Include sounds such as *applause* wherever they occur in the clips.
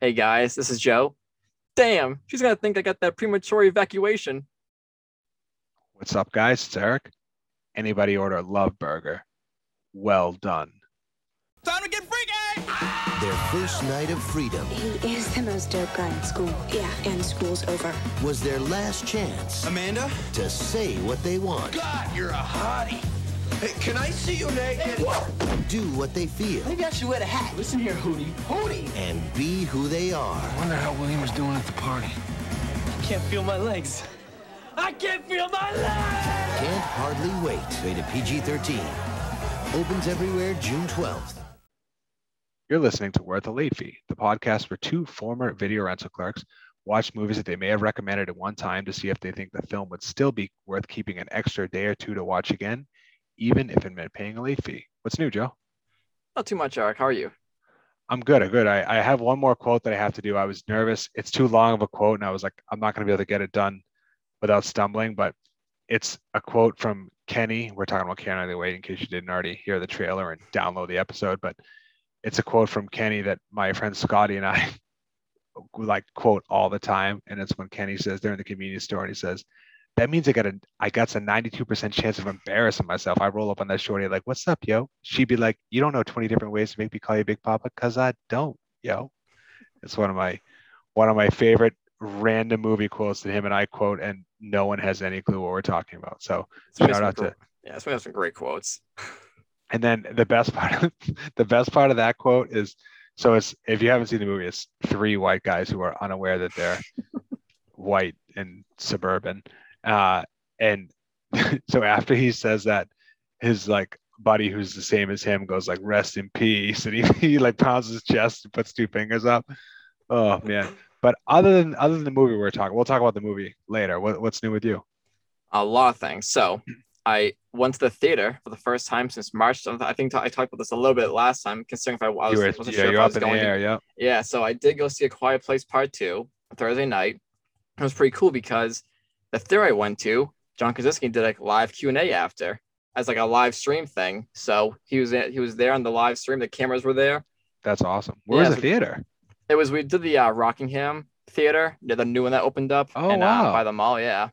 Hey guys, this is Joe. Damn, she's gonna think I got that premature evacuation. What's up, guys? It's Eric. Anybody order a love burger? Well done. Time to get freaky! Their first night of freedom He is the most dope guy in school. Yeah, and school's over. was their last chance Amanda? to say what they want, God, you're a hottie. Hey, can I see you naked? do what they feel, Maybe I should wear the hat. Listen here, Hootie. Hootie! and be who they are. wonder how William was doing at the party. I Can't feel my legs. I can't feel my legs! Can't hardly wait. Rated PG 13. Opens everywhere June 12th. You're listening to Worth a Late Fee, the podcast where two former video rental clerks watch movies that they may have recommended at one time to see if they think the film would still be worth keeping an extra day or two to watch again, even if it meant paying a late fee. What's new, Joe? Not too much, Eric. How are you? I'm good. I'm good. I, I have one more quote that I have to do. I was nervous. It's too long of a quote, and I was like, I'm not going to be able to get it done without stumbling. But it's a quote from Kenny. We're talking about Can't Hardly Wait in case you didn't already hear the trailer and download the episode. But it's a quote from Kenny that my friend Scotty and I *laughs* like quote all the time. And it's when Kenny says they're in the convenience store and he says, that means I got a I got a 92% chance of embarrassing myself. I roll up on that shorty like, what's up, yo? She'd be like, you don't know 20 different ways to make me call you Big Papa? Cause I don't, yo. It's one of my one of my favorite random movie quotes that him and I quote, and no one has any clue what we're talking about. So It's shout out some to yeah, it's some great quotes. *laughs* and then the best part of *laughs* the best part of that quote is so it's if you haven't seen the movie, it's three white guys who are unaware that they're *laughs* white and suburban. Uh, and *laughs* so after he says that, his like buddy who's the same as him goes like rest in peace and he, *laughs* he like pounds his chest and puts two fingers up. Oh man. But other than other than the movie we're talking, we'll talk about the movie later. What, what's new with you? A lot of things. So I went to the theater for the first time since March. I think I talked about this a little bit last time, considering if I, I was, You were, wasn't yeah, sure if I was going to air, yeah. Yeah, so I did go see A Quiet Place Part Two Thursday night. It was pretty cool because the theater I went to, John Krasinski did like live Q and A after as like a live stream thing. So he was he was there on the live stream. The cameras were there. That's awesome. Where was the theater? It was we did the uh, Rockingham Theater, the new one that opened up. Oh, and, wow. Uh, by the mall, yeah.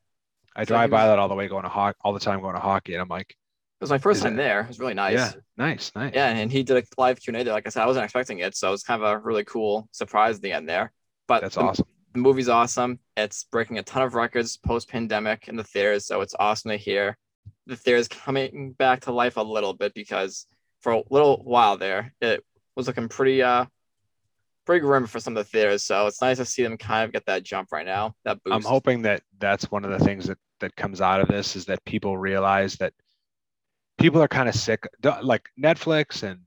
I So drive he by that all the way going to hockey all the time going to hockey, and I'm like, It was my first time it- there. It was really nice. yeah, nice, nice. Yeah, and he did a live Q and A there. Like I said, I wasn't expecting it, so it was kind of a really cool surprise at the end there. But That's the- awesome. The movie's awesome. It's breaking a ton of records post pandemic in the theaters, so it's awesome to hear the theaters coming back to life a little bit because for a little while there, it was looking pretty uh pretty grim for some of the theaters. So it's nice to see them kind of get that jump right now. That boost. I'm hoping that that's one of the things that that comes out of this is that people realize that people are kind of sick. Like Netflix and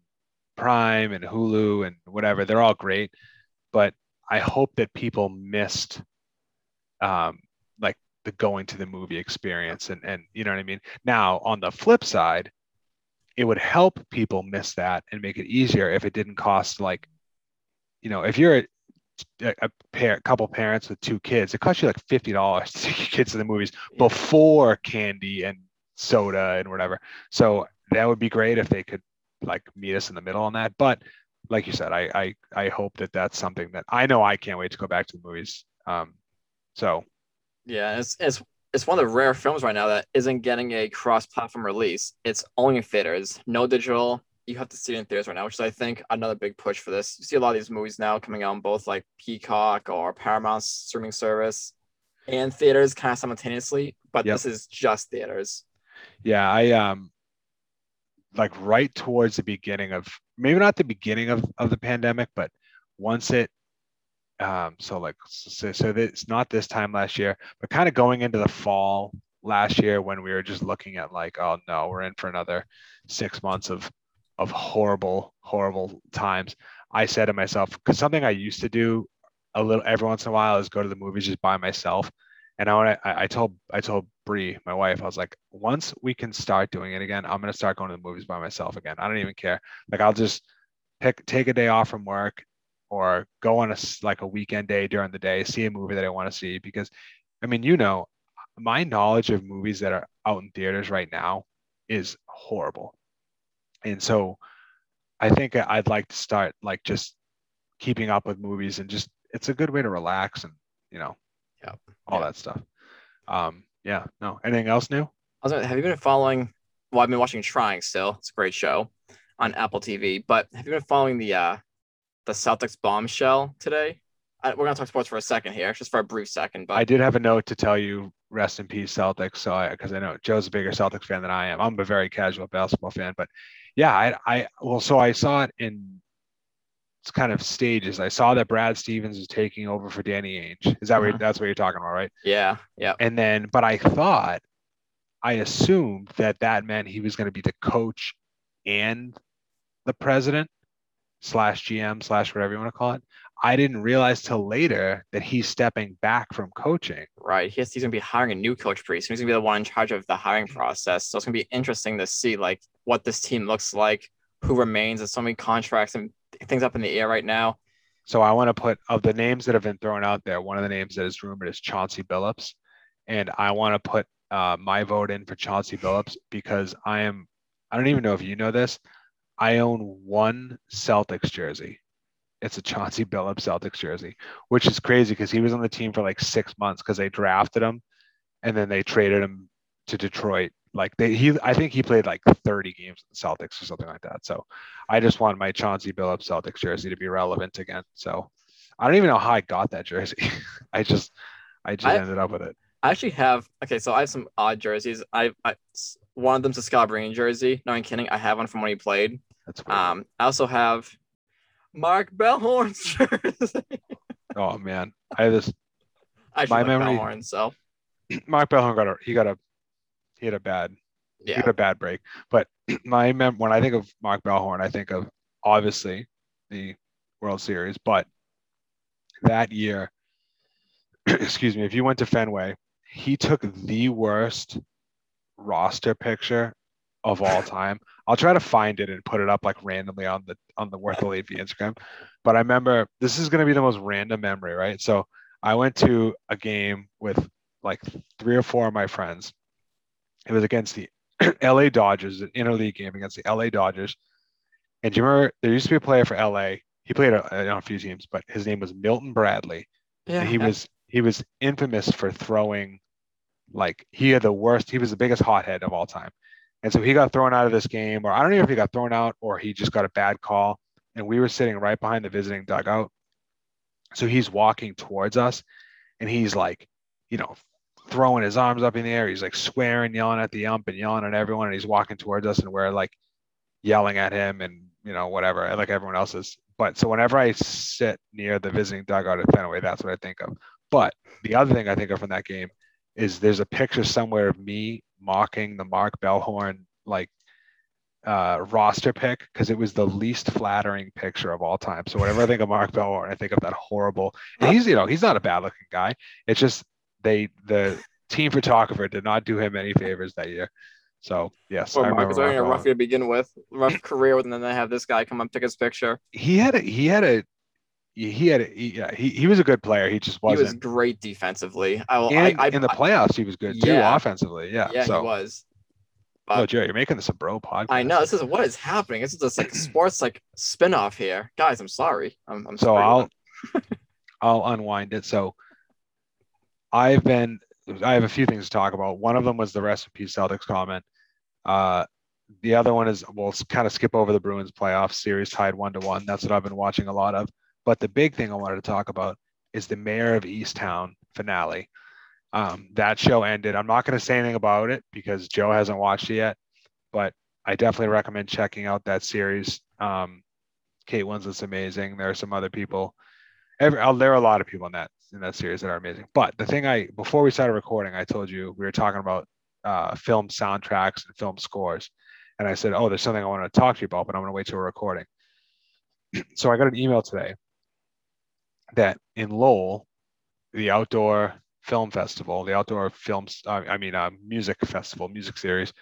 Prime and Hulu and whatever, they're all great, but I hope that people missed, um, like the going to the movie experience and and you know what I mean. Now on the flip side, it would help people miss that and make it easier if it didn't cost like, you know, if you're a, a pair, couple parents with two kids, it costs you like fifty dollars *laughs* to take your kids to the movies before candy and soda and whatever. So that would be great if they could like meet us in the middle on that. But like you said, I I I hope that that's something that I know I can't wait to go back to the movies. Um, so Yeah, it's it's it's one of the rare films right now that isn't getting a cross-platform release. It's only in theaters, no digital. You have to see it in theaters right now, which is I think another big push for this. You see a lot of these movies now coming out on both like Peacock or Paramount streaming service and theaters kind of simultaneously, but Yep. this is just theaters. yeah, I um like right towards the beginning of maybe not the beginning of of the pandemic, but once it um so like so, so that it's not this time last year, but kind of going into the fall last year when we were just looking at like, oh no, we're in for another six months of of horrible, horrible times. I said to myself, because something I used to do a little every once in a while is go to the movies just by myself. And I I, I told I told Bree, my wife, I was like, once we can start doing it again, I'm gonna start going to the movies by myself again. I don't even care. Like I'll just pick take a day off from work or go on a like a weekend day during the day, see a movie that I want to see. Because I mean, you know, my knowledge of movies that are out in theaters right now is horrible. And so I think I'd like to start like just keeping up with movies and just it's a good way to relax and you know, Yeah. all Yeah. that stuff. Um, yeah, no. Anything else new? I was gonna, have you been following? Well, I've been watching Trying still. It's a great show on Apple TV. But have you been following the uh the Celtics bombshell today? I, we're gonna talk sports for a second here, just for a brief second. But I did have a note to tell you rest in peace Celtics. So I because I know Joe's a bigger Celtics fan than I am. I'm a very casual basketball fan, but yeah, I I well so I saw it in kind of stages. I saw that Brad Stevens was taking over for Danny Ainge. Is that what Uh-huh. that's what you're talking about, right? yeah, yeah, And then, but I thought, I assumed that that meant he was going to be the coach and the president slash GM slash whatever you want to call it. I didn't realize till later that he's stepping back from coaching. right. He's, he's gonna be hiring a new coach pretty soon. He's gonna be the one in charge of the hiring process. So it's gonna be interesting to see like what this team looks like, who remains. There's so many contracts and things up in the air right now. So I want to put of the names that have been thrown out there, one of the names that is rumored is Chauncey Billups. And I want to put uh, my vote in for Chauncey Billups because I am, I don't even know if you know this. I own one Celtics jersey. It's a Chauncey Billups Celtics jersey, which is crazy because he was on the team for like six months because they drafted him and then they traded him to Detroit. Like they, he, I think he played like 30 games in the Celtics or something like that. So I just want my Chauncey Billups Celtics jersey to be relevant again. So I don't even know how I got that jersey. *laughs* I just, I just I- ended up with it. I actually have okay, so I have some odd jerseys. I, I one of them's a Scalabrine jersey. No, I'm kidding. I have one from when he played. That's weird. Um, I also have Mark Bellhorn's *laughs* jersey. oh man, I have this. I My memory- Bellhorn, so *clears throat* Mark Bellhorn got a, he got a, he had a bad, he had a bad break. But *clears throat* my mem- when I think of Mark Bellhorn, I think of obviously the World Series, but that year, *clears throat* excuse me, if you went to Fenway, he took the worst roster picture of all time. I'll try to find it and put it up like randomly on the on the Worth the Instagram. But I remember this is gonna be the most random memory, right? So I went to a game with like three or four of my friends. It was against the *clears throat* LA Dodgers, an interleague game against the LA Dodgers. And do you remember there used to be a player for LA? He played uh, on a few teams, but his name was Milton Bradley. yeah. And he yeah. was he was infamous for throwing like he had the worst, he was the biggest hothead of all time. And so he got thrown out of this game, or I don't know if he got thrown out or he just got a bad call. And we were sitting right behind the visiting dugout. So he's walking towards us and he's like, you know, throwing his arms up in the air. He's like swearing, yelling at the ump and yelling at everyone. And he's walking towards us and we're like yelling at him and, you know, whatever, like everyone else is. But so whenever I sit near the visiting dugout at Fenway, that's what I think of. But the other thing I think of from that game is there's a picture somewhere of me mocking the Mark Bellhorn like uh, roster pick because it was the least flattering picture of all time. So whenever I think of Mark Bellhorn, I think of that horrible. And he's you know he's not a bad looking guy. It's just they the team photographer did not do him any favors that year. So yes, Poor I Mark remember was already a rough year to begin with, rough career, and then they have this guy come up take his picture. He had a he had a he had a he, yeah he, he was a good player. He just wasn't. He was great defensively. I will. and I, I, in the playoffs, he was good too offensively. Yeah. yeah, so, he was. Oh, Joe, you're making this a bro podcast. I know this is what is happening. This is just like *clears throat* sports like spin-off here, guys. I'm sorry. I'm, I'm so sorry. I'll *laughs* I'll unwind it. So I've been I have a few things to talk about. One of them was the recipe Celtics comment. Uh, the other one is we'll kind of skip over the Bruins playoff series tied one to one. That's what I've been watching a lot of. But the big thing I wanted to talk about is the Mare of Easttown finale. Um, that show ended. I'm not going to say anything about it because Joe hasn't watched it yet, but I definitely recommend checking out that series. Um, Kate Winslet's amazing. There are some other people. Every, uh, there are a lot of people in that in that series that are amazing. But the thing I before we started recording, I told you we were talking about uh, film soundtracks and film scores, and I said, "Oh, there's something I want to talk to you about, but I'm going to wait till we're recording." *clears throat* so I got an email today that in Lowell, the outdoor film festival, the outdoor films, uh, I mean, uh, music festival, music series,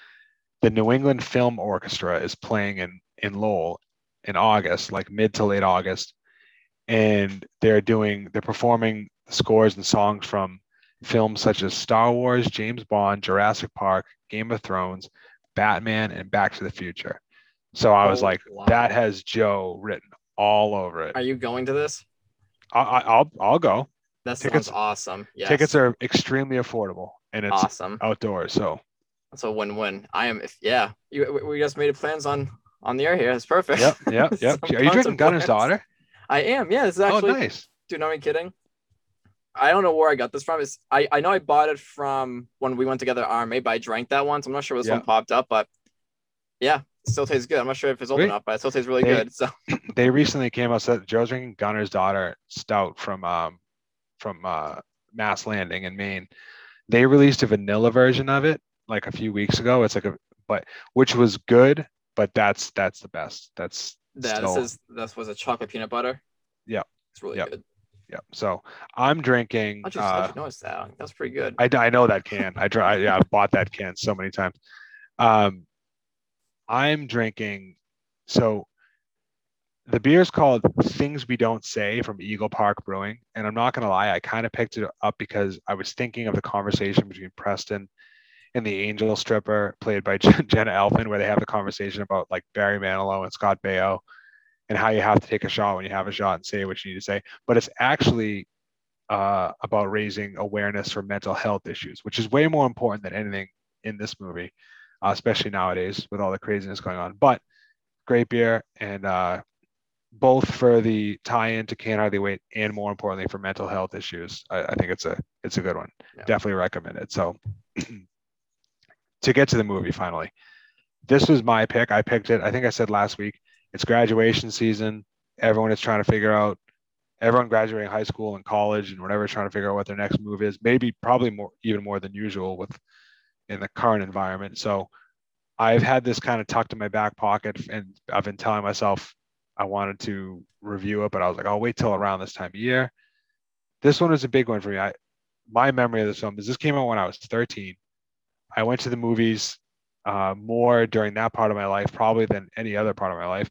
the New England Film Orchestra is playing in in Lowell in August, like mid to late August, and they're doing they're performing scores and songs from films such as Star Wars, James Bond, Jurassic Park, Game of Thrones, Batman, and Back to the Future. So I was Oh, like, wow. that has Joe written all over it. Are you going to this? I, I, I'll I'll go. That Tickets- sounds awesome. Yes. Tickets are extremely affordable, and it's awesome. outdoors. So That's a win-win. I am. If yeah, you, we- just made plans on on the air here. It's perfect. yep, yep, *laughs* yep. Are you drinking Gunner's daughter? I am. Yeah, this is oh, actually. oh, nice. Dude, not even kidding. I don't know where I got this from. Is I, I know I bought it from when we went together at RMA, but I drank that once. I'm not sure this Yeah. one popped up, but yeah, it still tastes good. I'm not sure if it's old Sweet. up, but it still tastes really They- good. So *clears throat* They recently came out said Joe's drinking Gunner's daughter stout from um from uh Mast Landing in Maine. They released a vanilla version of it like a few weeks ago. It's like a but which was good, but that's that's the best. That's yeah, still, this is this was a chocolate peanut butter. Yeah. It's really Yep. good. Yeah. So I'm drinking. I just, uh, how'd you that? That's pretty good. I, I know that can. I try. Yeah, I've bought that can so many times. Um, I'm drinking. So the beer is called Things We Don't Say from Eagle Park Brewing, and I'm not gonna lie, I kind of picked it up because I was thinking of the conversation between Preston and the Angel Stripper, played by *laughs* Jenna Elfman, where they have the conversation about like Barry Manilow and Scott Baio, and how you have to take a shot when you have a shot and say what you need to say. But it's actually uh, about raising awareness for mental health issues, which is way more important than anything in this movie, uh, especially nowadays with all the craziness going on. But great beer, and uh, both for the tie-in to Can't Hardly Wait, and more importantly for mental health issues. I, I think it's a it's a good one. Yeah. Definitely recommend it. So *clears throat* to get to the movie finally, this was my pick. I picked it. I think I said last week. It's graduation season. Everyone is trying to figure out everyone graduating high school and college and whatever trying to figure out what their next move is maybe probably more even more than usual with in the current environment. So i've had this kind of tucked in my back pocket and i've been telling myself i wanted to review it but i was like i'll wait till around this time of year. This one was a big one for me. I my memory of this film is this came out when i was 13 i went to the movies uh, more during that part of my life probably than any other part of my life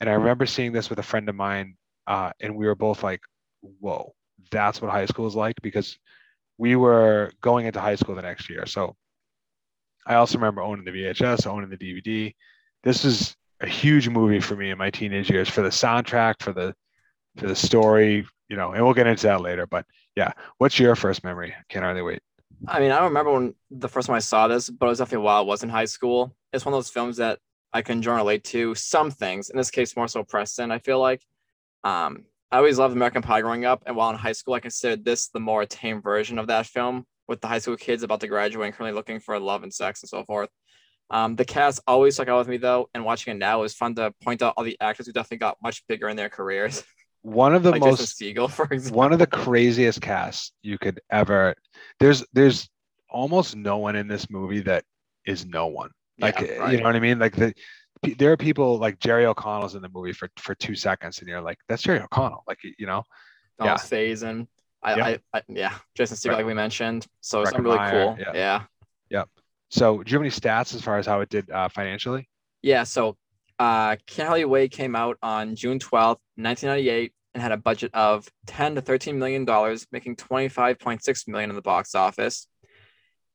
and i remember seeing this with a friend of mine uh, and we were both like, "Whoa, that's what high school is like." Because we were going into high school the next year. So I also remember owning the VHS, owning the DVD. This is a huge movie for me in my teenage years for the soundtrack, for the for the story, you know. And we'll get into that later. But yeah, what's your first memory? Can't hardly wait. I mean, I don't remember when the first time I saw this, but it was definitely while I was in high school. It's one of those films that I can join relate to some things. In this case, more so Preston. I feel like. Um, I always loved American Pie growing up, and while in high school, I considered this the more tame version of that film, with the high school kids about to graduate and currently looking for love and sex and so forth. Um, the cast always stuck out with me though, and watching it now it was fun to point out all the actors who definitely got much bigger in their careers, *laughs* One of the like most Jason Segel, for example. one of the craziest casts you could ever there's there's almost no one in this movie that is no one like Yeah, right. you know what i mean like the there are people like jerry o'connell's in the movie for for two seconds and you're like that's jerry o'connell like you know Donald Faison. I, Yeah. I, I, yeah, Jason Segel, Right. like we mentioned. So it's really Meyer, cool. yeah. Yeah. yeah. so do you have any stats as far as how it did uh, financially Yeah. so uh Hardly Wait came out on June 12th, 1998, and had a budget of 10 to 13 million dollars, making 25.6 million in the box office.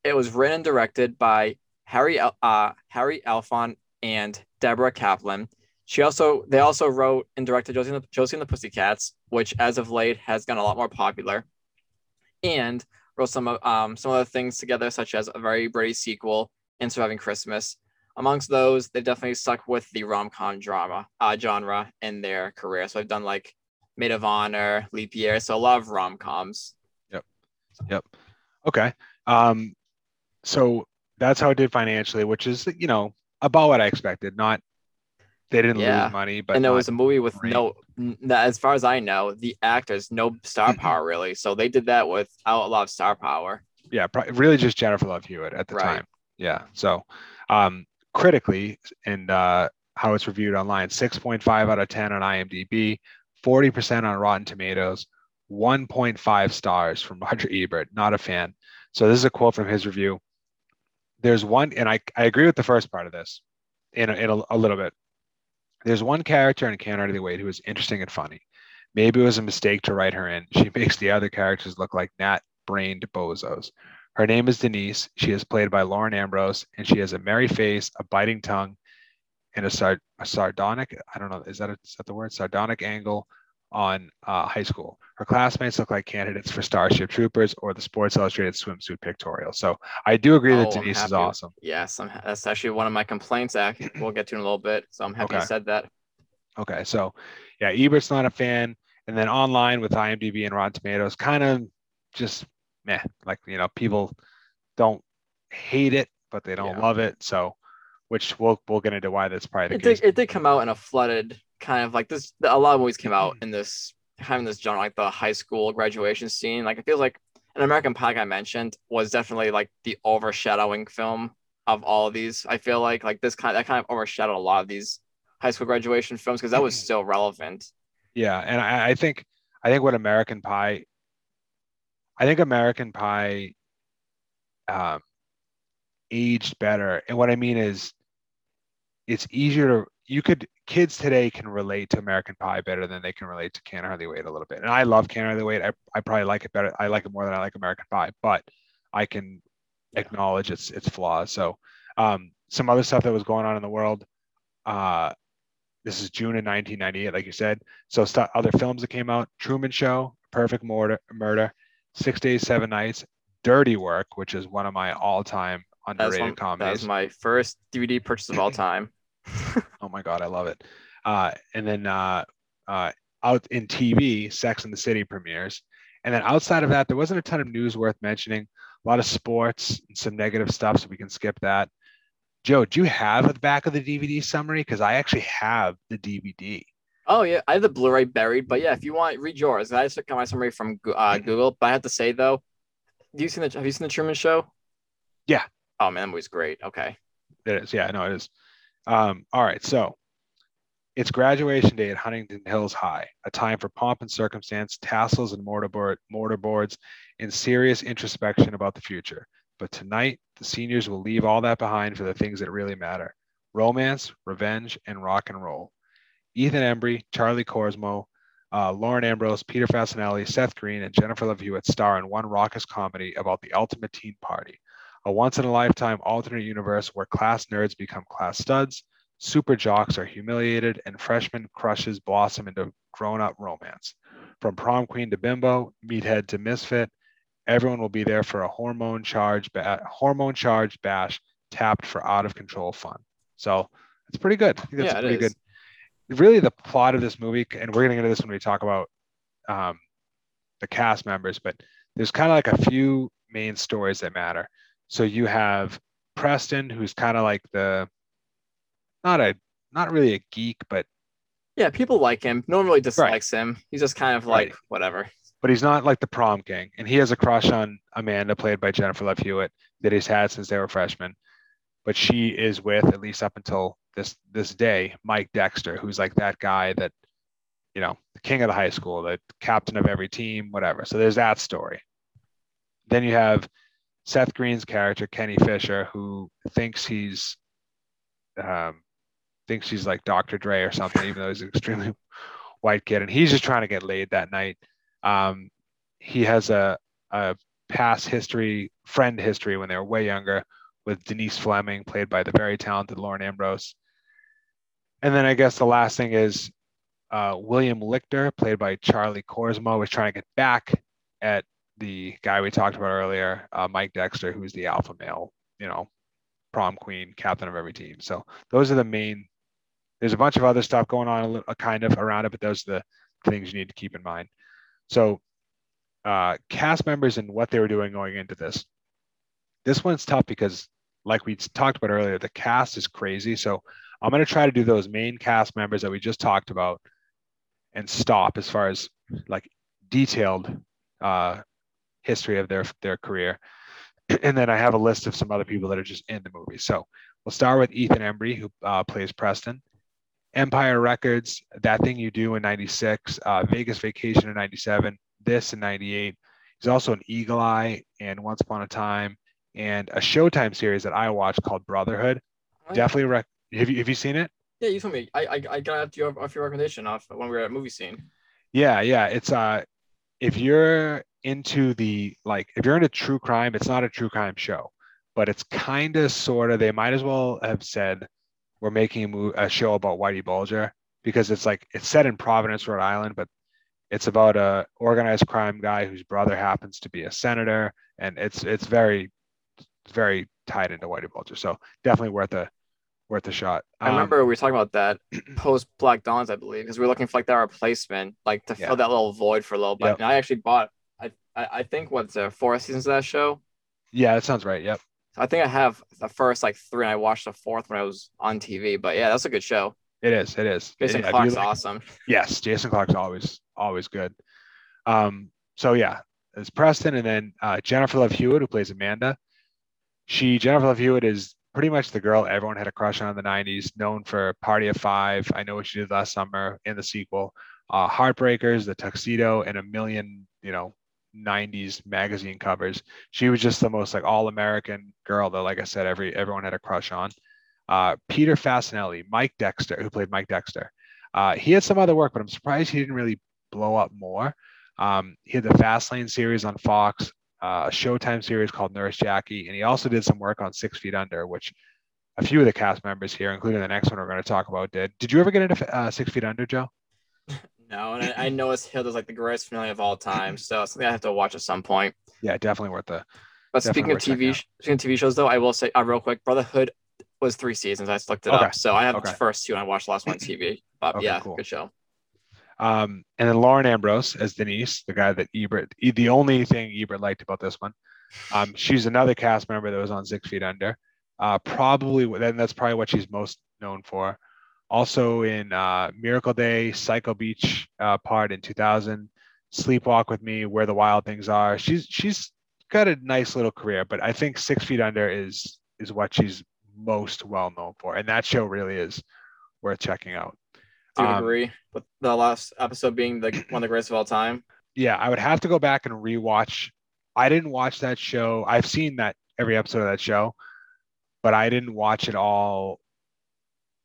It was written and directed by Harry uh, Harry Elfont and Deborah Kaplan. She also they also wrote and directed Josie and the, Josie and the Pussycats, which as of late has gotten a lot more popular, and wrote some of um, some other things together, such as a very Brady sequel and Surviving Christmas. Amongst those, they definitely stuck with the rom com drama uh, genre in their career. So I've done like Made of Honor, Leap Year, so lot of rom coms. Yep. Yep. Okay um so that's how it did financially which is you know about what i expected not they didn't Yeah. lose money but and it was a movie with great. no, as far as I know, the actors no star Mhm. power really. So they did that without a lot of star power. yeah, really just Jennifer Love Hewitt at the Right. time. Yeah. So, um, critically and uh, how it's reviewed online, 6.5 out of 10 on IMDb, 40% on Rotten Tomatoes, 1.5 stars from *laughs* Roger Ebert. Not a fan. So this is a quote from his review. There's one, and I, I agree with the first part of this in a, in a, a little bit. There's one character in Can't Hardly Wait who is interesting and funny. Maybe it was a mistake to write her in. She *laughs* makes the other characters look like Nat brained bozos. Her name is Denise. She is played by Lauren Ambrose, and she has a merry face, a biting tongue, and a, sard- a sardonic, I don't know, is that, a, is that the word? Sardonic angle on uh, high school. Her classmates look like candidates for Starship Troopers or the Sports Illustrated swimsuit pictorial. So I do agree that Oh, Denise is awesome. Yes, I'm, that's actually one of my complaints. Act we'll get to in a little bit. So I'm happy you said that. Okay, so yeah, Ebert's not a fan, and then online with IMDb and Rotten Tomatoes, kind of just meh. Like you know, people don't hate it, but they don't Yeah. love it. So, which we'll we'll get into why that's probably It case. did, it did come out in a flooded kind of like this. A lot of movies came out Mm-hmm. in this having this genre, like the high school graduation scene. Like it feels like an American Pie I mentioned was definitely like the overshadowing film of all of these. I feel like like this kind that kind of overshadowed a lot of these high school graduation films because that was still relevant. Yeah, and I, I think I think what American Pie, I think American Pie, um, aged better. And what I mean is, it's easier to you could kids today can relate to American Pie better than they can relate to Can't Hardly Wait a little bit. And I love Can't Hardly Wait. I, I probably like it better. I like it more than I like American Pie, but I can acknowledge its its flaws. So um, some other stuff that was going on in the world. Uh, this is June of 1998, like you said. So st- other films that came out: Truman Show, Perfect Murder, Murder, Six Days, Seven Nights, Dirty Work, which is one of my all-time underrated one, that was my first DVD purchase of all time. *laughs* Oh my god, I love it. Uh, and then uh, uh, out in TV, Sex and the City premieres. And then outside of that, there wasn't a ton of news worth mentioning. A lot of sports and some negative stuff, so we can skip that. Joe, do you have the back of the DVD summary? Because I actually have the DVD. Oh yeah, I have the Blu-ray buried, but yeah, if you want, read yours. I just took my summary from uh, Mm-hmm. Google, but I have to say though, do you seen the have you seen the Truman Show? Yeah. Oh man, that movie's great. Okay. It is. Yeah, no, it is. Um, all right. So it's graduation day at Huntington Hills High, a time for pomp and circumstance, tassels and mortarboard, mortarboards, and serious introspection about the future. But tonight, the seniors will leave all that behind for the things that really matter romance, revenge, and rock and roll. Ethan Embry, Charlie Korsmo, uh, Lauren Ambrose, Peter Facinelli, Seth Green, and Jennifer Love Hewitt star in one raucous comedy about the ultimate teen party a once in a lifetime alternate universe where class nerds become class studs, super jocks are humiliated, and freshman crushes blossom into grown up romance. From prom queen to bimbo, meathead to misfit, everyone will be there for a hormone charge ba- hormone charged bash tapped for out of control fun. So it's pretty good. I think that's Yeah, it pretty is. good. Really, the plot of this movie, and we're gonna get into this when we talk about um, the cast members, but there's kind of like a few main stories that matter. So you have Preston, who's kind of like the not a not really a geek, but Yeah, people like him. No one really dislikes him. He's just kind of like Right. whatever. but he's not like the prom king. And he has a crush on Amanda, played by Jennifer Love Hewitt, that he's had since they were freshmen. But she is with, at least up until this this day, Mike Dexter, who's like that guy that, you know, the king of the high school, the captain of every team, whatever. So there's that story. Then you have Seth Green's character, Kenny Fisher, who thinks he's um, thinks he's like Dr. Dre or something, even though he's an extremely *laughs* white kid, and he's just trying to get laid that night. Um, he has a, a past history, friend history when they were way younger with Denise Fleming, played by the very talented Lauren Ambrose. And then I guess the last thing is uh, William Lichter, played by Charlie Korsmo, was trying to get back at the guy we talked about earlier, uh, Mike Dexter, who's the alpha male, you know, prom queen, captain of every team. So those are the main. There's a bunch of other stuff going on, a kind of around it, but those are the things you need to keep in mind. So, uh, cast members and what they were doing going into this. This one's tough because, like we talked about earlier, the cast is crazy. So, I'm going to try to do those main cast members that we just talked about and stop as far as like detailed uh, history of their their career. *clears throat* And then I have a list of some other people that are just in the movie. So we'll start with Ethan Embry, who uh, plays Preston. Empire Records, That Thing You Do in 96, uh, Vegas Vacation in 97, This in 98. He's also an Eagle Eye and Once Upon a Time and a Showtime series that I watched called Brotherhood. Oh. Definitely, rec- have you have you seen it? Yeah, you told me. I I, I got off your, off your recommendation off when we were at movie scene. Yeah, yeah. It's uh, if you're into the like, if you're into true crime, it's not a true crime show, but it's kind of sort of. They might as well have said we're making a, a show about Whitey Bulger because it's like it's set in Providence, Rhode Island, but it's about a organized crime guy whose brother happens to be a senator, and it's it's very very tied into Whitey Bulger. So definitely worth a worth a shot. I Um, remember we were talking about that *clears throat* post Black Dawns, I believe, because we were looking for like that replacement, like to Yeah. fill that little void for a little bit. Yep. And I actually bought, I, I, I think what's there four seasons of that show. Yeah, that sounds right. Yep. I think I have the first like three, and I watched the fourth when I was on TV. But yeah, that's a good show. It is. It is. Jason you Clarke's like- awesome. Yes, Jason Clarke's always always good. Um, so yeah, it's Preston and then uh, Jennifer Love Hewitt who plays Amanda. She Jennifer Love Hewitt is pretty much the girl everyone had a crush on in the '90s, known for Party of Five. I know what she did last summer in the sequel, uh, Heartbreakers, The Tuxedo, and a million you know '90s magazine covers. She was just the most like all-American girl that, like I said, every everyone had a crush on. Uh, Peter Facinelli, Mike Dexter, who played Mike Dexter. Uh, he had some other work, but I'm surprised he didn't really blow up more. Um, he had the Fastlane series on Fox, uh, a Showtime series called Nurse Jackie, and he also did some work on Six Feet Under, which a few of the cast members here, including the next one we're going to talk about, did. Did you ever get into uh, Six Feet Under, Joe? No, and I, I know it's hailed as like the greatest finale of all time, so something I have to watch at some point. Yeah, definitely worth the. But speaking of TV, speaking of TV shows, though, I will say uh, real quick, Brotherhood was three seasons. I just looked it Okay. up, so I have Okay. the first two, and I watched the last one on TV. But Okay, yeah, cool. good show. Um, and then Lauren Ambrose as Denise, the guy that Ebert, the only thing Ebert liked about this one. Um, she's another cast member that was on Six Feet Under. Uh, probably, then that's probably what she's most known for. Also in uh, Miracle Day, Psycho Beach uh, part in 2000, Sleepwalk with Me, Where the Wild Things Are. She's she's got a nice little career, but I think Six Feet Under is is what she's most well known for, and that show really is worth checking out. Do Um, agree with the last episode being the one of the greatest of all time? yeah, I would have to go back and rewatch. I didn't watch that show. I've seen that every episode of that show, but I didn't watch it all.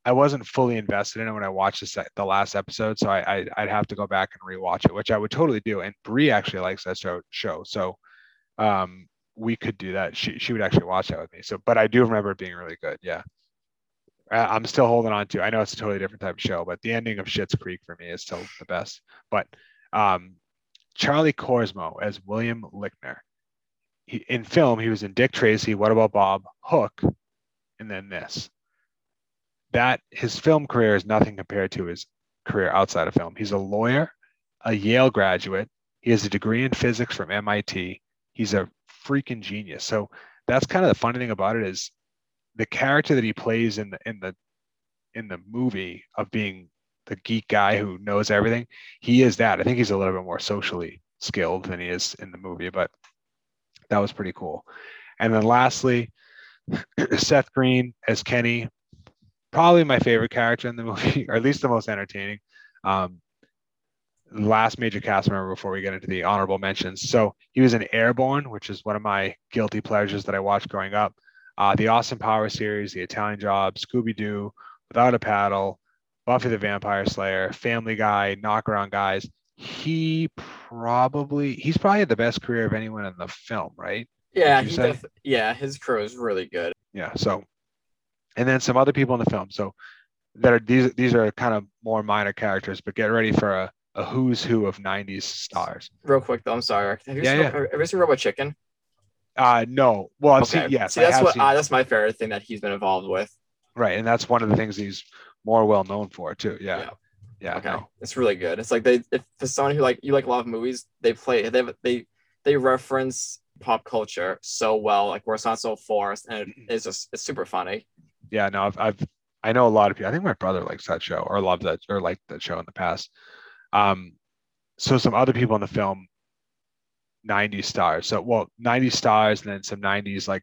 I wasn't fully invested in it when I watched the, the last episode, so I, I I'd have to go back and rewatch it, which I would totally do. And Brie actually likes that show, show so um, we could do that. She she would actually watch that with me. So, but I do remember it being really good. Yeah, I'm still holding on to. I know it's a totally different type of show, but the ending of Schitt's Creek for me is still the best. But um, Charlie Korsmo as William Lickner. He, in film, he was in Dick Tracy, What About Bob, Hook, and then this. That his film career is nothing compared to his career outside of film. He's a lawyer, a Yale graduate. He has a degree in physics from MIT. He's a freaking genius. So that's kind of the funny thing about it is the character that he plays in the in the in the movie of being the geek guy who knows everything he is that. I think he's a little bit more socially skilled than he is in the movie, but that was pretty cool. And then lastly, *clears throat* Seth Green as Kenny, probably my favorite character in the *laughs* movie, or at least the most entertaining. Um, last major cast member before we get into the honorable mentions. So he was in Airborne, which is one of my guilty pleasures that I watched growing up. Uh, the Austin Power series, The Italian Job, Scooby Doo, Without a Paddle, Buffy the Vampire Slayer, Family Guy, Knockaround Guys. He probably he's probably had the best career of anyone in the film, right? Yeah, he def- yeah, his crew is really good. Yeah. So, and then some other people in the film. So that are these these are kind of more minor characters, but get ready for a, a who's who of '90s stars. Real quick though, I'm sorry. Have you, Yeah, seen, yeah. have you seen Robot Chicken? Uh no. Well, I've seen yes, See, I that's what uh, that's my favorite thing that he's been involved with. right, and that's one of the things he's more well known for too. Yeah. Yeah. Yeah. Okay, no. it's really good. It's like they, if for someone who like you like a lot of movies, they play they they they reference pop culture so well, like where it's not so forced, and it, it's just it's super funny. Yeah. No. I've, I've I know a lot of people. I think my brother likes that show or loved that or liked that show in the past. Um, so some other people in the film, 90s stars. So well, 90 stars and then some 90s like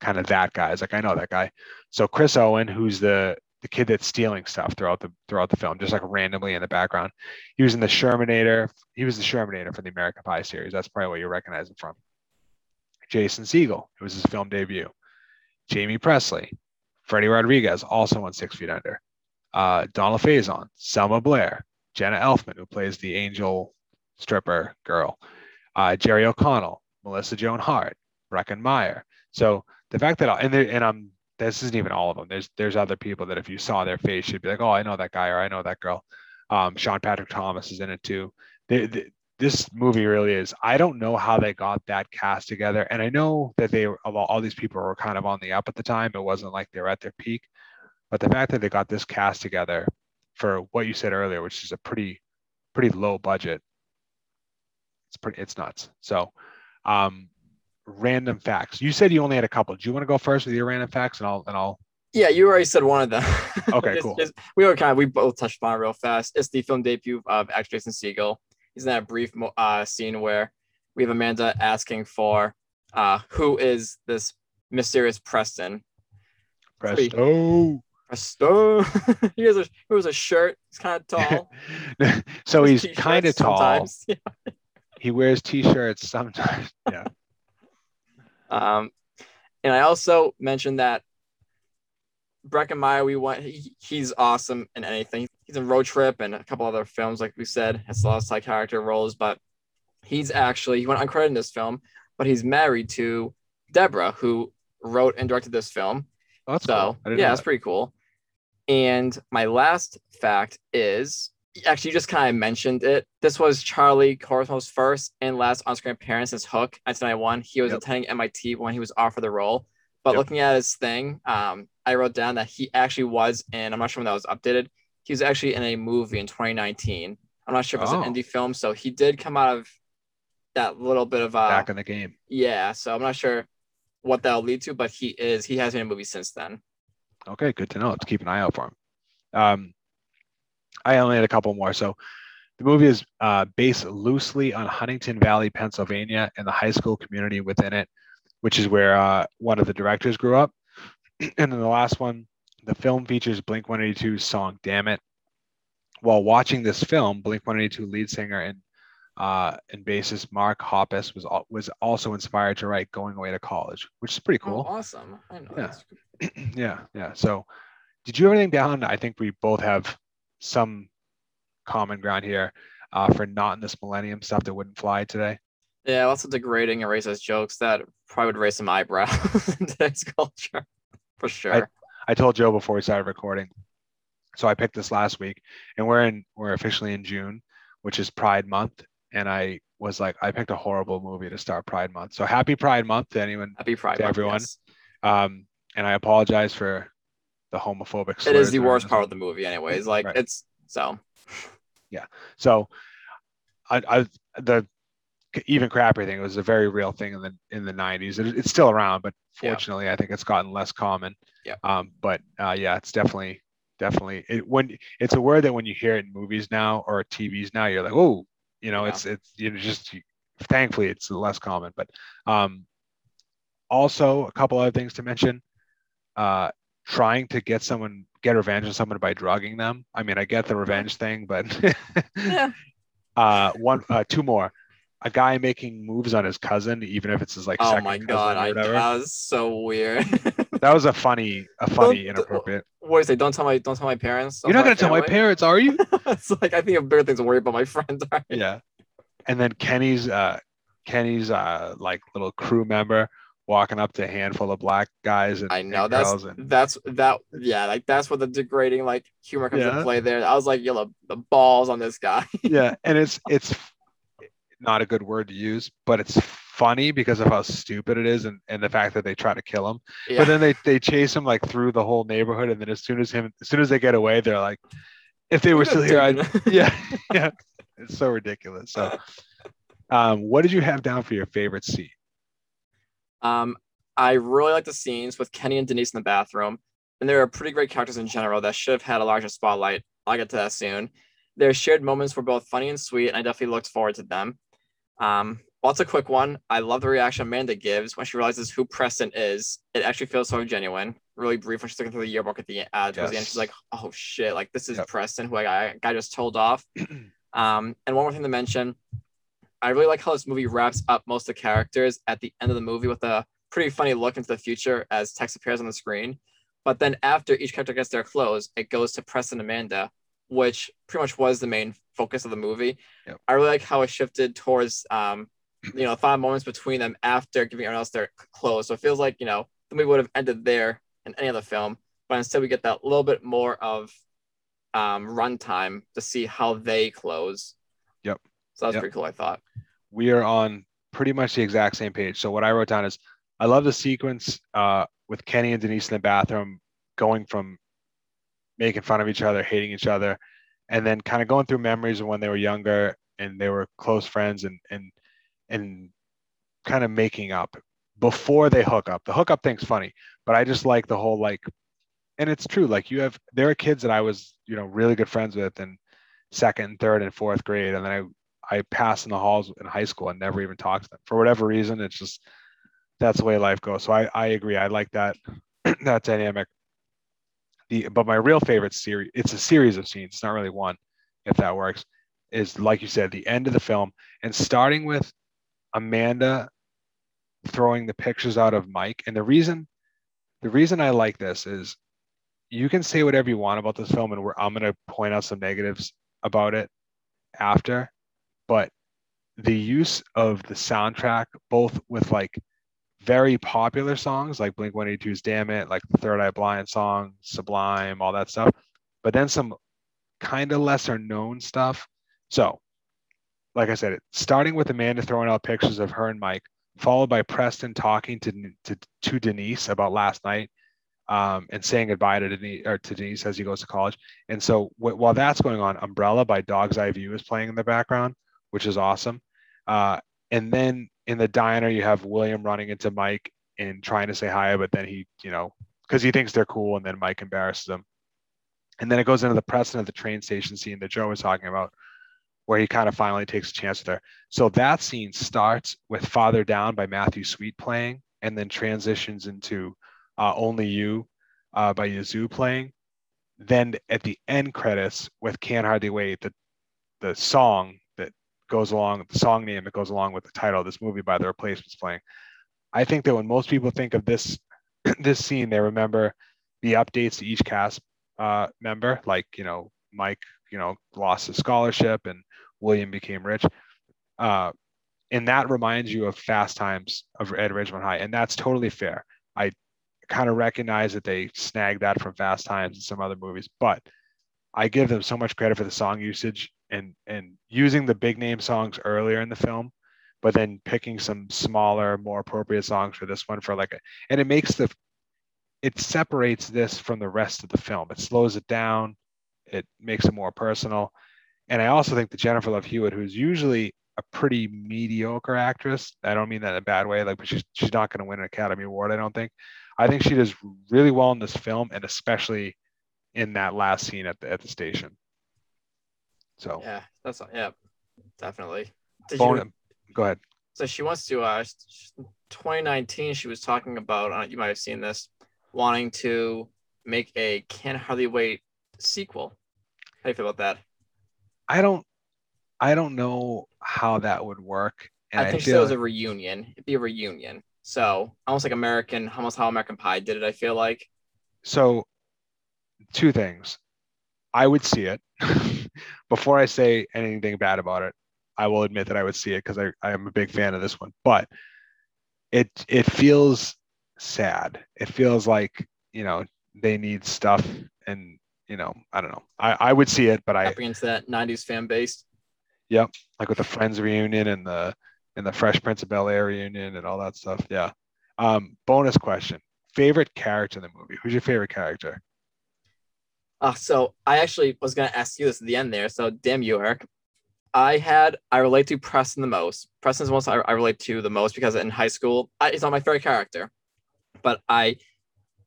kind of that guys. Like I know that guy. So Chris Owen, who's the the kid that's stealing stuff throughout the throughout the film, just like randomly in the background. He was in the Shermanator. He was the Shermanator for the American Pie series. That's probably what you recognize him from. Jason Segel, it was his film debut. Jaime Pressly, Freddy Rodriguez, also on Six Feet Under. Uh, Donald Faison, Selma Blair, Jenna Elfman, who plays the angel stripper girl, uh, Jerry O'Connell, Melissa Joan Hart, Breckin Meyer. So the fact that and, there- and I'm this isn't even all of them. There's there's other people that if you saw their face, you'd be like, oh, I know that guy or I know that girl. Um, Sean Patrick Thomas is in it too. They, they, this movie really is. I don't know how they got that cast together, and I know that they all, all these people were kind of on the up at the time. It wasn't like they were at their peak, but the fact that they got this cast together for what you said earlier, which is a pretty pretty low budget, it's pretty it's nuts. So, um, random facts. You said you only had a couple. Do you want to go first with your random facts, and I'll and I'll. Yeah, you already said one of them. *laughs* Okay, *laughs* It's cool. just- we were kind of we both touched upon it real fast. It's the film debut of actor Jason Segel. He's in that brief uh, scene where we have Amanda asking for uh, who is this mysterious Preston. Presto. Preston. *laughs* he has a he has a shirt. He's kind of tall. so he's kind of tall. Yeah. He wears t-shirts sometimes. *laughs* Yeah. Um, and I also mentioned that Breckin Meyer, we want he, he's awesome in anything. He's in Road Trip and a couple other films, like we said, has a lot of side character roles, but he's actually he went uncredited in this film, but he's married to Deborah, who wrote and directed this film. Oh, that's so cool. Yeah, know that's pretty cool. And my last fact is actually you just kind of mentioned it. This was Charlie Corso's first and last on-screen appearance since Hook 1991. He was Yep. attending MIT when he was offered the role. But Yep. looking at his thing, um, I wrote down that he actually was in. I'm not sure when that was updated. He was actually in a movie in 2019. I'm not sure if it was Oh. an indie film, so he did come out of that little bit of uh, Back in the game. yeah. So I'm not sure what that'll lead to, but he is. He has been in a movie since then. Okay, good to know. Let's keep an eye out for him. Um, I only had a couple more. So the movie is uh, based loosely on Huntington Valley, Pennsylvania, and the high school community within it, which is where uh, one of the directors grew up. *clears throat* and then the last one, the film features Blink 182's song "Dammit." While watching this film, Blink 182 lead singer and uh, and bassist Mark Hoppus was was also inspired to write "Going Away to College," which is pretty cool. Oh, awesome. I know. Yeah. that's- *clears throat* yeah, yeah. So, did you have anything down? I think we both have some common ground here uh, for not in this millennium stuff that wouldn't fly today. Yeah, lots of degrading and racist jokes that probably would raise some eyebrows *laughs* in today's culture, for sure. I told Joe before we started recording, so I picked this last week, and we're in we're officially in June, which is Pride Month, and I was like, I picked a horrible movie to start Pride Month. So happy Pride Month to anyone, Happy Pride, to Month, everyone. yes. um, and I apologize for the homophobic. It slurs the that are in worst part of the movie, anyways. Like Right. it's so. Yeah. So, I, I the even crappier thing it was a very real thing in the in the 90s. It, it's still around, but Yeah. fortunately, I think it's gotten less common. Yeah. Um, but uh, yeah, it's definitely definitely it when it's a word that when you hear it in movies now or TVs now, you're like, oh, you know, Yeah. it's it's you know just thankfully it's less common. But um, also a couple other things to mention. Uh, trying to get someone get revenge on someone by drugging them. I mean, I get the revenge thing, but Yeah. *laughs* uh one uh two more a guy making moves on his cousin even if it's his like Oh second my cousin god, or I that was so weird. *laughs* that was a funny a funny Don't- inappropriate what do you say? Don't tell my don't tell my parents. you're not going to tell my parents. parents are you *laughs* it's like I think of bigger things to worry about my friends. Right? yeah and then kenny's uh kenny's uh like little crew member walking up to a handful of black guys and, I know and that's and that's that yeah like that's where the degrading like humor comes Yeah. into play there. I was like, yo, the, the balls on this guy. *laughs* yeah and it's it's not a good word to use but it's funny because of how stupid it is and, and the fact that they try to kill him yeah. but then they they chase him like through the whole neighborhood and then as soon as him as soon as they get away they're like if they were still here i'd *laughs* yeah yeah it's so ridiculous so um what did you have down for your favorite scene Um, I really like the scenes with Kenny and Denise in the bathroom, and there are pretty great characters in general that should have had a larger spotlight. I'll get to that soon. Their shared moments were both funny and sweet, and I definitely looked forward to them. Um, lots a quick one. I love the reaction Amanda gives when she realizes who Preston is. It actually feels so genuine. Really brief when she's looking through the yearbook at the uh, towards the end. She's like, "Oh shit! Like this is Yep. Preston, who I, I, I just told off." *clears throat* um, and one more thing to mention, I really like how this movie wraps up most of the characters at the end of the movie with a pretty funny look into the future as text appears on the screen. But then after each character gets their clothes, it goes to Preston and Amanda, which pretty much was the main focus of the movie. Yep. I really like how it shifted towards, um, you know, five moments between them after giving everyone else their clothes. So it feels like, you know, the movie would have ended there in any other film, but instead we get that little bit more of um, runtime to see how they close. Yep. So that was Yep. pretty cool. I thought. we are on pretty much the exact same page. So what I wrote down is I love the sequence uh, with Kenny and Denise in the bathroom going from making fun of each other, hating each other, and then kind of going through memories of when they were younger and they were close friends and and and kind of making up before they hook up. The hookup thing's funny, but I just like the whole like and it's true, like you have there are kids that I was, you know, really good friends with in second, third, and fourth grade, and then I I pass in the halls in high school and never even talk to them for whatever reason. It's just that's the way life goes. So I, I agree. I like that *clears throat* that dynamic. The but my real favorite series, it's a series of scenes. It's not really one, if that works. Is like you said, the end of the film and starting with Amanda throwing the pictures out of Mike. And the reason the reason I like this is you can say whatever you want about this film, and I'm going to point out some negatives about it after but the use of the soundtrack, both with like very popular songs like Blink 182's Dammit, like the Third Eye Blind song, Sublime, all that stuff, but then some kind of lesser known stuff. So, like I said, starting with Amanda throwing out pictures of her and Mike, followed by Preston talking to, to, to Denise about last night um, and saying goodbye to Denise, or to Denise as he goes to college. And so wh- while that's going on, Umbrella by Dog's Eye View is playing in the background which is awesome. Uh, and then in the diner, you have William running into Mike and trying to say hi, but then he, you know, because he thinks they're cool, and then Mike embarrasses him. And then it goes into the Preston at the train station scene that Joe was talking about, where he kind of finally takes a chance with her. So that scene starts with Farther Down by Matthew Sweet playing, and then transitions into uh, Only You uh, by Yazoo playing. Then at the end credits with Can't Hardly Wait, the the song goes along the song name that goes along with the title of this movie by the replacements playing. I think that when most people think of this *clears throat* this scene, they remember the updates to each cast uh, member, like you know Mike, you know lost his scholarship and William became rich, uh, and that reminds you of Fast Times of Ed Ridgemont High, and that's totally fair. I kind of recognize that they snagged that from Fast Times and some other movies, but I give them so much credit for the song usage and and using the big name songs earlier in the film, but then picking some smaller, more appropriate songs for this one for like a and it makes the it separates this from the rest of the film. It slows it down, it makes it more personal. And I also think that Jennifer Love Hewitt, who's usually a pretty mediocre actress, I don't mean that in a bad way, like but she's she's not going to win an Academy Award, I don't think. I think she does really well in this film, and especially in that last scene at the at the station. So Yeah, that's yeah, definitely. Did you, go ahead. so she wants to. Uh, 2019, she was talking about. Uh, you might have seen this, wanting to make a Can't Hardly Wait sequel. How do you feel about that? I don't I don't know how that would work. And I think so. It was a reunion. It'd be a reunion. So almost like American, almost how American Pie did it. I feel like. so two things. I would see it. *laughs* *laughs* Before I say anything bad about it, I will admit that I would see it because I, I am a big fan of this one. But it it feels sad. It feels like, you know, they need stuff and you know, I don't know. I, I would see it, but I Tapping into that 90s fan base. Yep. Like with the Friends reunion and the and the Fresh Prince of Bel Air reunion and all that stuff. Yeah. Um, bonus question: favorite character in the movie? Who's your favorite character? Uh, so I actually was gonna ask you this at the end there. So damn you, Eric. I had I relate to Preston the most. Preston's the most I, I relate to the most because in high school I, he's not my favorite character, but I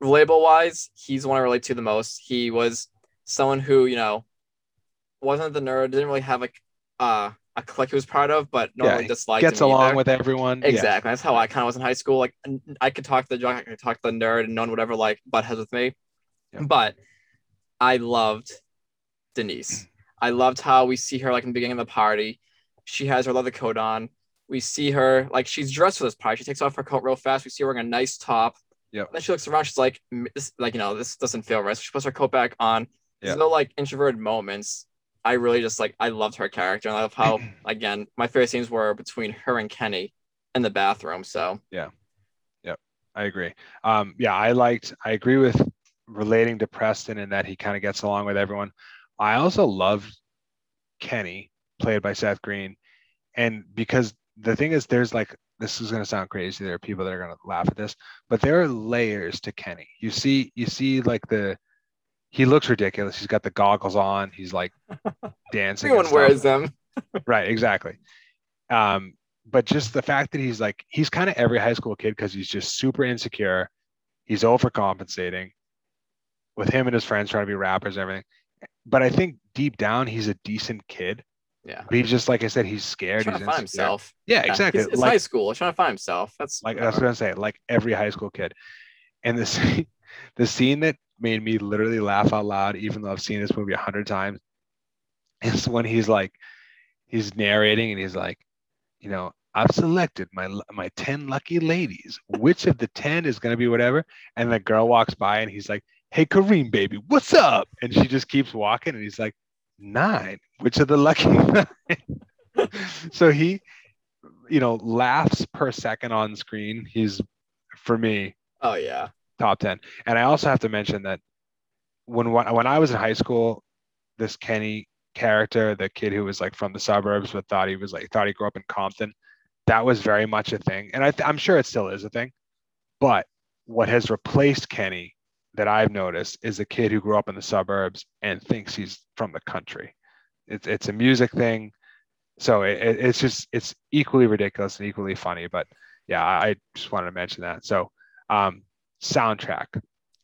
relatable wise he's the one I relate to the most. He was someone who you know wasn't the nerd, didn't really have like uh, a clique he was part of, but normally he disliked. Gets along either. with everyone. Yeah. Exactly. That's how I kind of was in high school. Like I could talk to the jock, I could talk to the nerd, and no one would ever like butt heads with me. Yeah. But I loved Denise. I loved how we see her like in the beginning of the party. She has her leather coat on. We see her like she's dressed for this party. She takes off her coat real fast. We see her wearing a nice top. Yep. And then she looks around. She's like, this, like you know, this doesn't feel right. So she puts her coat back on. There's Yeah. no like introverted moments. I really just like I loved her character. And I love how *clears throat* again my favorite scenes were between her and Kenny in the bathroom. So yeah, yeah, I agree. Um, yeah, I liked. I agree with relating to Preston and that he kind of gets along with everyone. I also loved Kenny, played by Seth Green, and because the thing is, there's like this is going to sound crazy. There are people that are going to laugh at this, but there are layers to Kenny. You see, you see, like the he looks ridiculous. He's got the goggles on. He's like *laughs* dancing. Everyone wears them. *laughs* right exactly um but just the fact that he's like he's kind of every high school kid because he's just super insecure he's overcompensating with him and his friends trying to be rappers and everything. But i think deep down he's a decent kid. Yeah. but he's just like i said he's scared. Trying he's to find himself. yeah Yeah, exactly. It's, it's like, high school. He's trying to find himself. That's like that's what i'm saying. Like every high school kid. And the *laughs* scene the scene that made me literally laugh out loud even though i've seen this movie a hundred times *laughs* is when he's like he's narrating and he's like you know i've selected my my 10 lucky ladies. Which of the 10 is going to be whatever? And the girl walks by and he's like hey kareem baby what's up? And she just keeps walking and he's like nine which of the lucky *laughs* nine? So he you know laughs per second on screen. He's for me oh yeah. top 10 and i also have to mention that when when i was in high school this kenny character the kid who was like from the suburbs but thought he was like thought he grew up in compton that was very much a thing. And I th- i'm sure it still is a thing. But what has replaced kenny that i've noticed is a kid who grew up in the suburbs and thinks he's from the country. It's, it's a music thing. So it, it- it's just it's equally ridiculous and equally funny but yeah i I just wanted to mention that. So um soundtrack.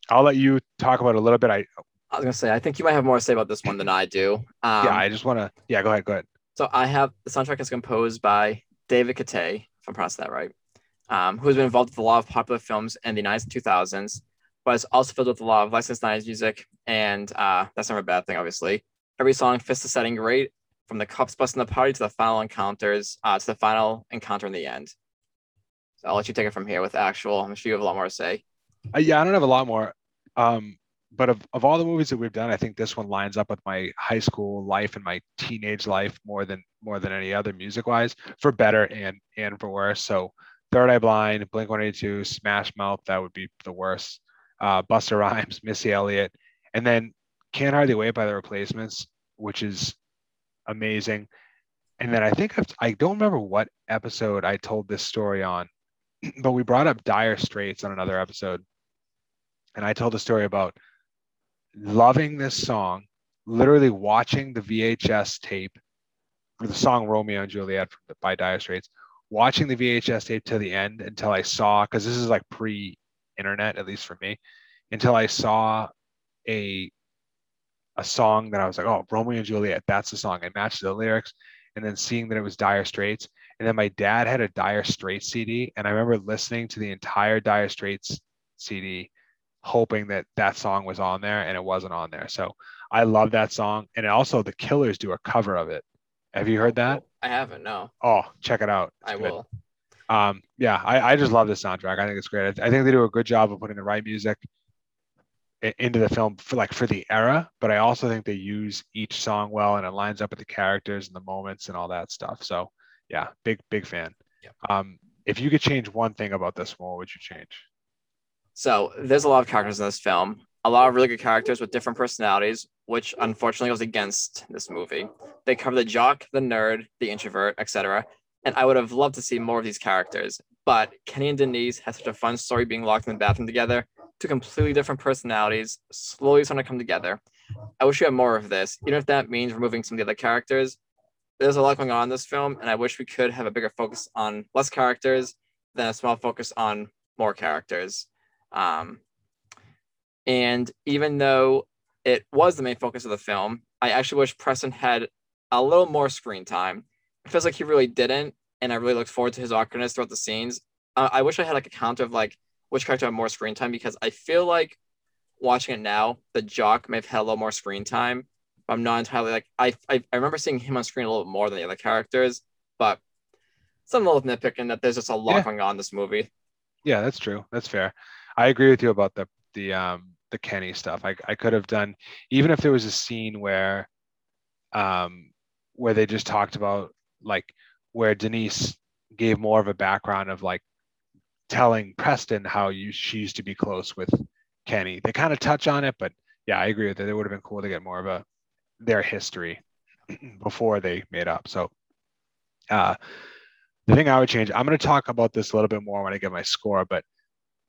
I'll let you talk about it a little bit. I I was gonna say I think you might have more to say about this one than I do. Um, yeah i just want to yeah go ahead go ahead. So I have the soundtrack is composed by David Kitay, if I'm pronouncing that right, um, who has been involved with a lot of popular films in the 90s and 2000s, but it's also filled with a lot of licensed 90s music, and uh, that's never a bad thing, obviously. Every song fits the setting great, from the cops busting the party to the final encounters, uh, to the final encounter in the end. So I'll let you take it from here with actual. I'm sure you have a lot more to say. Uh, yeah, I don't have a lot more. Um, but of, of all the movies that we've done, I think this one lines up with my high school life and my teenage life more than more than any other music wise, for better and and for worse. So Third Eye Blind, Blink 182, Smash Mouth, that would be the worst. Uh, Busta Rhymes, *laughs* Missy Elliott, and then Can't Hardly Wait by the Replacements, which is amazing. And then I think I've, I don't remember what episode I told this story on, *clears throat* but we brought up Dire Straits on another episode and I told the story about loving this song, literally watching the VHS tape for the song Romeo and Juliet by Dire Straits, watching the VHS tape to the end until I saw, because this is like pre internet, at least for me, until I saw a a song that I was like, oh, Romeo and Juliet, that's the song. I matched the lyrics and then seeing that it was Dire Straits. And then my dad had a Dire Straits CD, and I remember listening to the entire Dire Straits CD hoping that that song was on there and it wasn't on there. So I love that song. And also the Killers do a cover of it. Have you heard that? I haven't, no. Oh, check it out. It's I good. will. Um, yeah, I, I just love the soundtrack. I think it's great. I, I think they do a good job of putting the right music i- into the film for like for the era, but I also think they use each song well and it lines up with the characters and the moments and all that stuff. So yeah, big, big fan. Um, if you could change one thing about this one, what would you change? So there's a lot of characters in this film, a lot of really good characters with different personalities, which unfortunately goes against this movie. They cover the jock, the nerd, the introvert, etc. And I would have loved to see more of these characters. But Kenny and Denise had such a fun story being locked in the bathroom together, two completely different personalities, slowly starting to come together. I wish we had more of this, even if that means removing some of the other characters. There's a lot going on in this film, and I wish we could have a bigger focus on less characters than a small focus on more characters. Um, and even though it was the main focus of the film, I actually wish Preston had a little more screen time. It feels like he really didn't, and I really looked forward to his awkwardness throughout the scenes. Uh, I wish I had like a count of like which character had more screen time because I feel like watching it now, the jock may have had a little more screen time. But I'm not entirely like I, I I remember seeing him on screen a little more than the other characters, but some little nitpicking that there's just a lot Yeah. going on in this movie. Yeah, that's true. That's fair. I agree with you about the the um the Kenny stuff. I I could have done even if there was a scene where um where they just talked about like where Denise gave more of a background of like telling Preston how you she used to be close with Kenny. They kind of touch on it, but yeah, I agree with it. It would have been cool to get more of a their history *clears throat* before they made up. So uh the thing I would change, I'm going to talk about this a little bit more when I get my score, but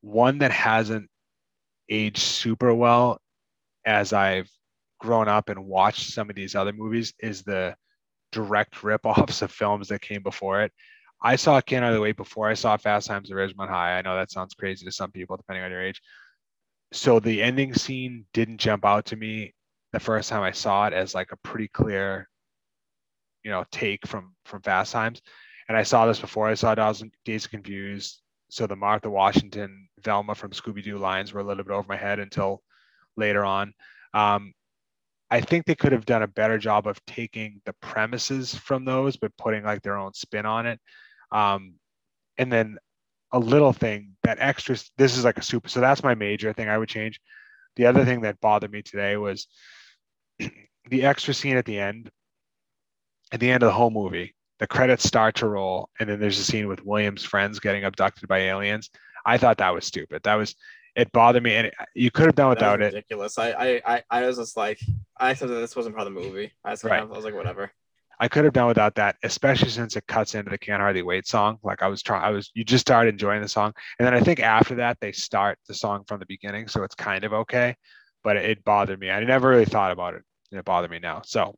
one that hasn't aged super well as I've grown up and watched some of these other movies is the direct rip-offs of films that came before it. I saw Can't Hardly Wait before I saw Fast Times at Ridgemont High. I know that sounds crazy to some people, depending on your age. So the ending scene didn't jump out to me the first time I saw it as like a pretty clear, you know, take from from Fast Times. And I saw this before I saw Dazed Confused. So the Martha Washington, Velma from Scooby Doo lines were a little bit over my head until later on. Um, I think they could have done a better job of taking the premises from those, but putting like their own spin on it. Um, and then a little thing that extra, this is like a super, so that's my major thing I would change. The other thing that bothered me today was *clears throat* the extra scene at the end, at the end of the whole movie, the credits start to roll, and then there's a scene with William's friends getting abducted by aliens. I thought that was stupid. That was it bothered me, and it, you could have done without it. Ridiculous. I, I I I was just like, I said that this wasn't part of the movie. I was, right. I was like, whatever. I could have done without that, especially since it cuts into the "Can't Hardly Wait" song. Like I was trying, I was you just started enjoying the song, and then I think after that they start the song from the beginning, so it's kind of okay. But it, it bothered me. I never really thought about it, and it bothered me now. So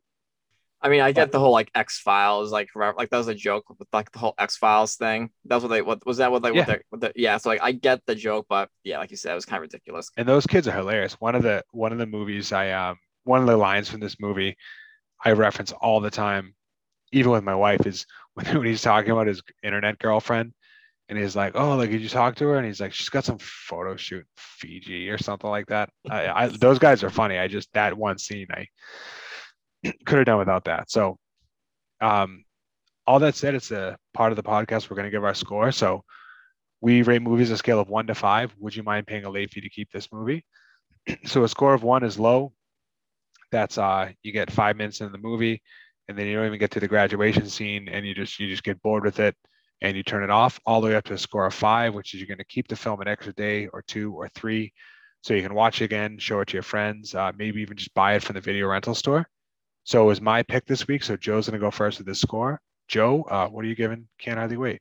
I mean, I get the whole like X Files, like like that was a joke with like the whole X Files thing. That's what they what was that what they yeah. what, the, yeah. So like I get the joke, but yeah, like you said, it was kind of ridiculous. And those kids are hilarious. One of the one of the movies I um one of the lines from this movie I reference all the time, even with my wife, is when, *laughs* when he's talking about his internet girlfriend, and he's like, "Oh, like did you talk to her?" And he's like, "She's got some photo shoot Fiji or something like that." I, I those guys are funny. I just that one scene I could have done without that. So, um, all that said, it's a part of the podcast. We're going to give our score. So, we rate movies a scale of one to five. Would you mind paying a late fee to keep this movie? *clears throat* so, a score of one is low. That's uh, you get five minutes in the movie, and then you don't even get to the graduation scene, and you just you just get bored with it, and you turn it off. All the way up to a score of five, which is you're going to keep the film an extra day or two or three, so you can watch it again, show it to your friends, uh, maybe even just buy it from the video rental store. So it was my pick this week. So Joe's going to go first with this score. Joe, uh, what are you giving? Can't hardly wait.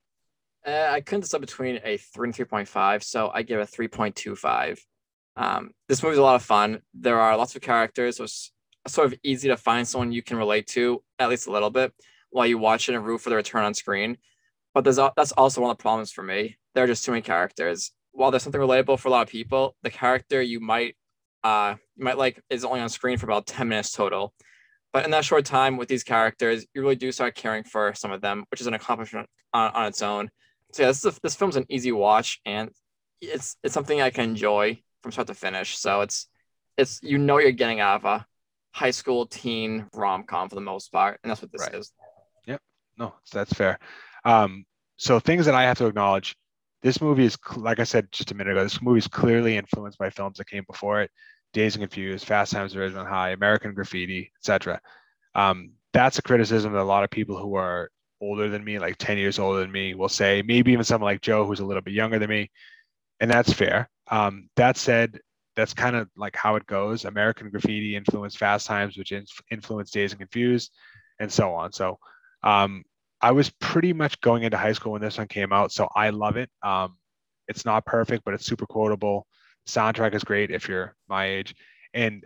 Uh, I couldn't decide between a three and three point five, so I give a three point two five. Um, this movie's a lot of fun. There are lots of characters. So it's sort of easy to find someone you can relate to at least a little bit while you watch it and root for the return on screen. But there's that's also one of the problems for me. There are just too many characters. While there's something relatable for a lot of people, the character you might uh you might like is only on screen for about ten minutes total but in that short time with these characters, you really do start caring for some of them, which is an accomplishment on, on its own. So yeah, this is a, this film's an easy watch, and it's it's something I can enjoy from start to finish. So it's it's you know you're getting out of a high school teen rom com for the most part, and that's what this right. is. Yep, no, that's fair. Um, so things that I have to acknowledge. This movie is, like I said just a minute ago, this movie is clearly influenced by films that came before it. Dazed and Confused, Fast Times at Ridgemont High, American Graffiti, etc. Um, that's a criticism that a lot of people who are older than me, like 10 years older than me, will say, maybe even someone like Joe, who's a little bit younger than me. And that's fair. Um, that said, that's kind of like how it goes. American Graffiti influenced Fast Times, which influenced Dazed and Confused, and so on. So um, I was pretty much going into high school when this one came out. So I love it. Um, it's not perfect, but it's super quotable soundtrack is great if you're my age. And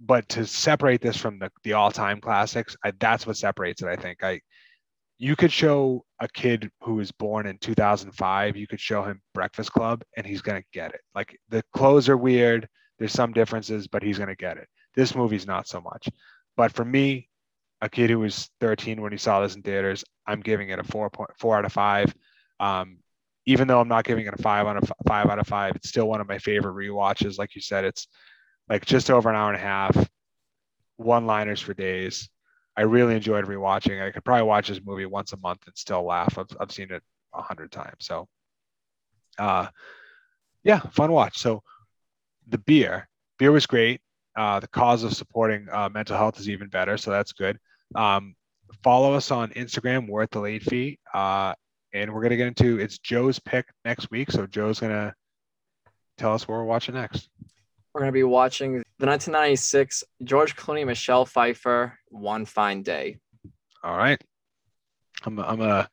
but to separate this from the, the all-time classics I, that's what separates it i think. I you could show a kid who was born in 2005 you could show him breakfast club and he's going to get it. Like the clothes are weird there's some differences but he's going to get it. This movie's not so much. But for me a kid who was 13 when he saw this in theaters i'm giving it a 4.4 out of 5 um, even though I'm not giving it a five out of five out of five, it's still one of my favorite re-watches. Like you said, it's like just over an hour and a half, one liners for days. I really enjoyed rewatching. I could probably watch this movie once a month and still laugh. I've, I've seen it a hundred times. So, uh, yeah, fun watch. So the beer, beer was great. Uh, the cause of supporting uh, mental health is even better. So that's good. Um, follow us on Instagram. We're at the late fee. Uh, and we're gonna get into it's Joe's pick next week. So Joe's gonna tell us what we're watching next. We're going to be watching the 1996 George Clooney, Michelle Pfeiffer, One Fine Day. All right. I'm a, I'm a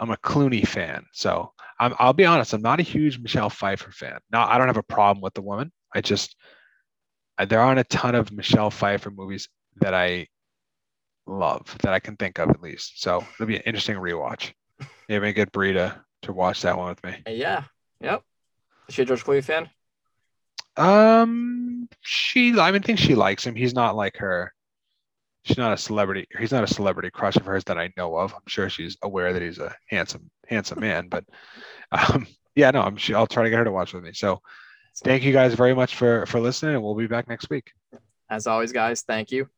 I'm a Clooney fan, so I'm, I'll be honest. I'm not a huge Michelle Pfeiffer fan. Now I don't have a problem with the woman. I just there aren't a ton of Michelle Pfeiffer movies that I love that I can think of at least. So it'll be an interesting rewatch. Maybe get Brie to, to watch that one with me. Uh, Yeah. Yep. Is she a George Clooney fan? Um, she I mean, think she likes him. He's not like her. She's not a celebrity. He's not a celebrity crush of hers that I know of. I'm sure she's aware that he's a handsome, handsome man. But um, yeah, no, I'm sure I'll try to get her to watch with me. So thank you guys very much for for listening, and we'll be back next week. As always, guys, thank you.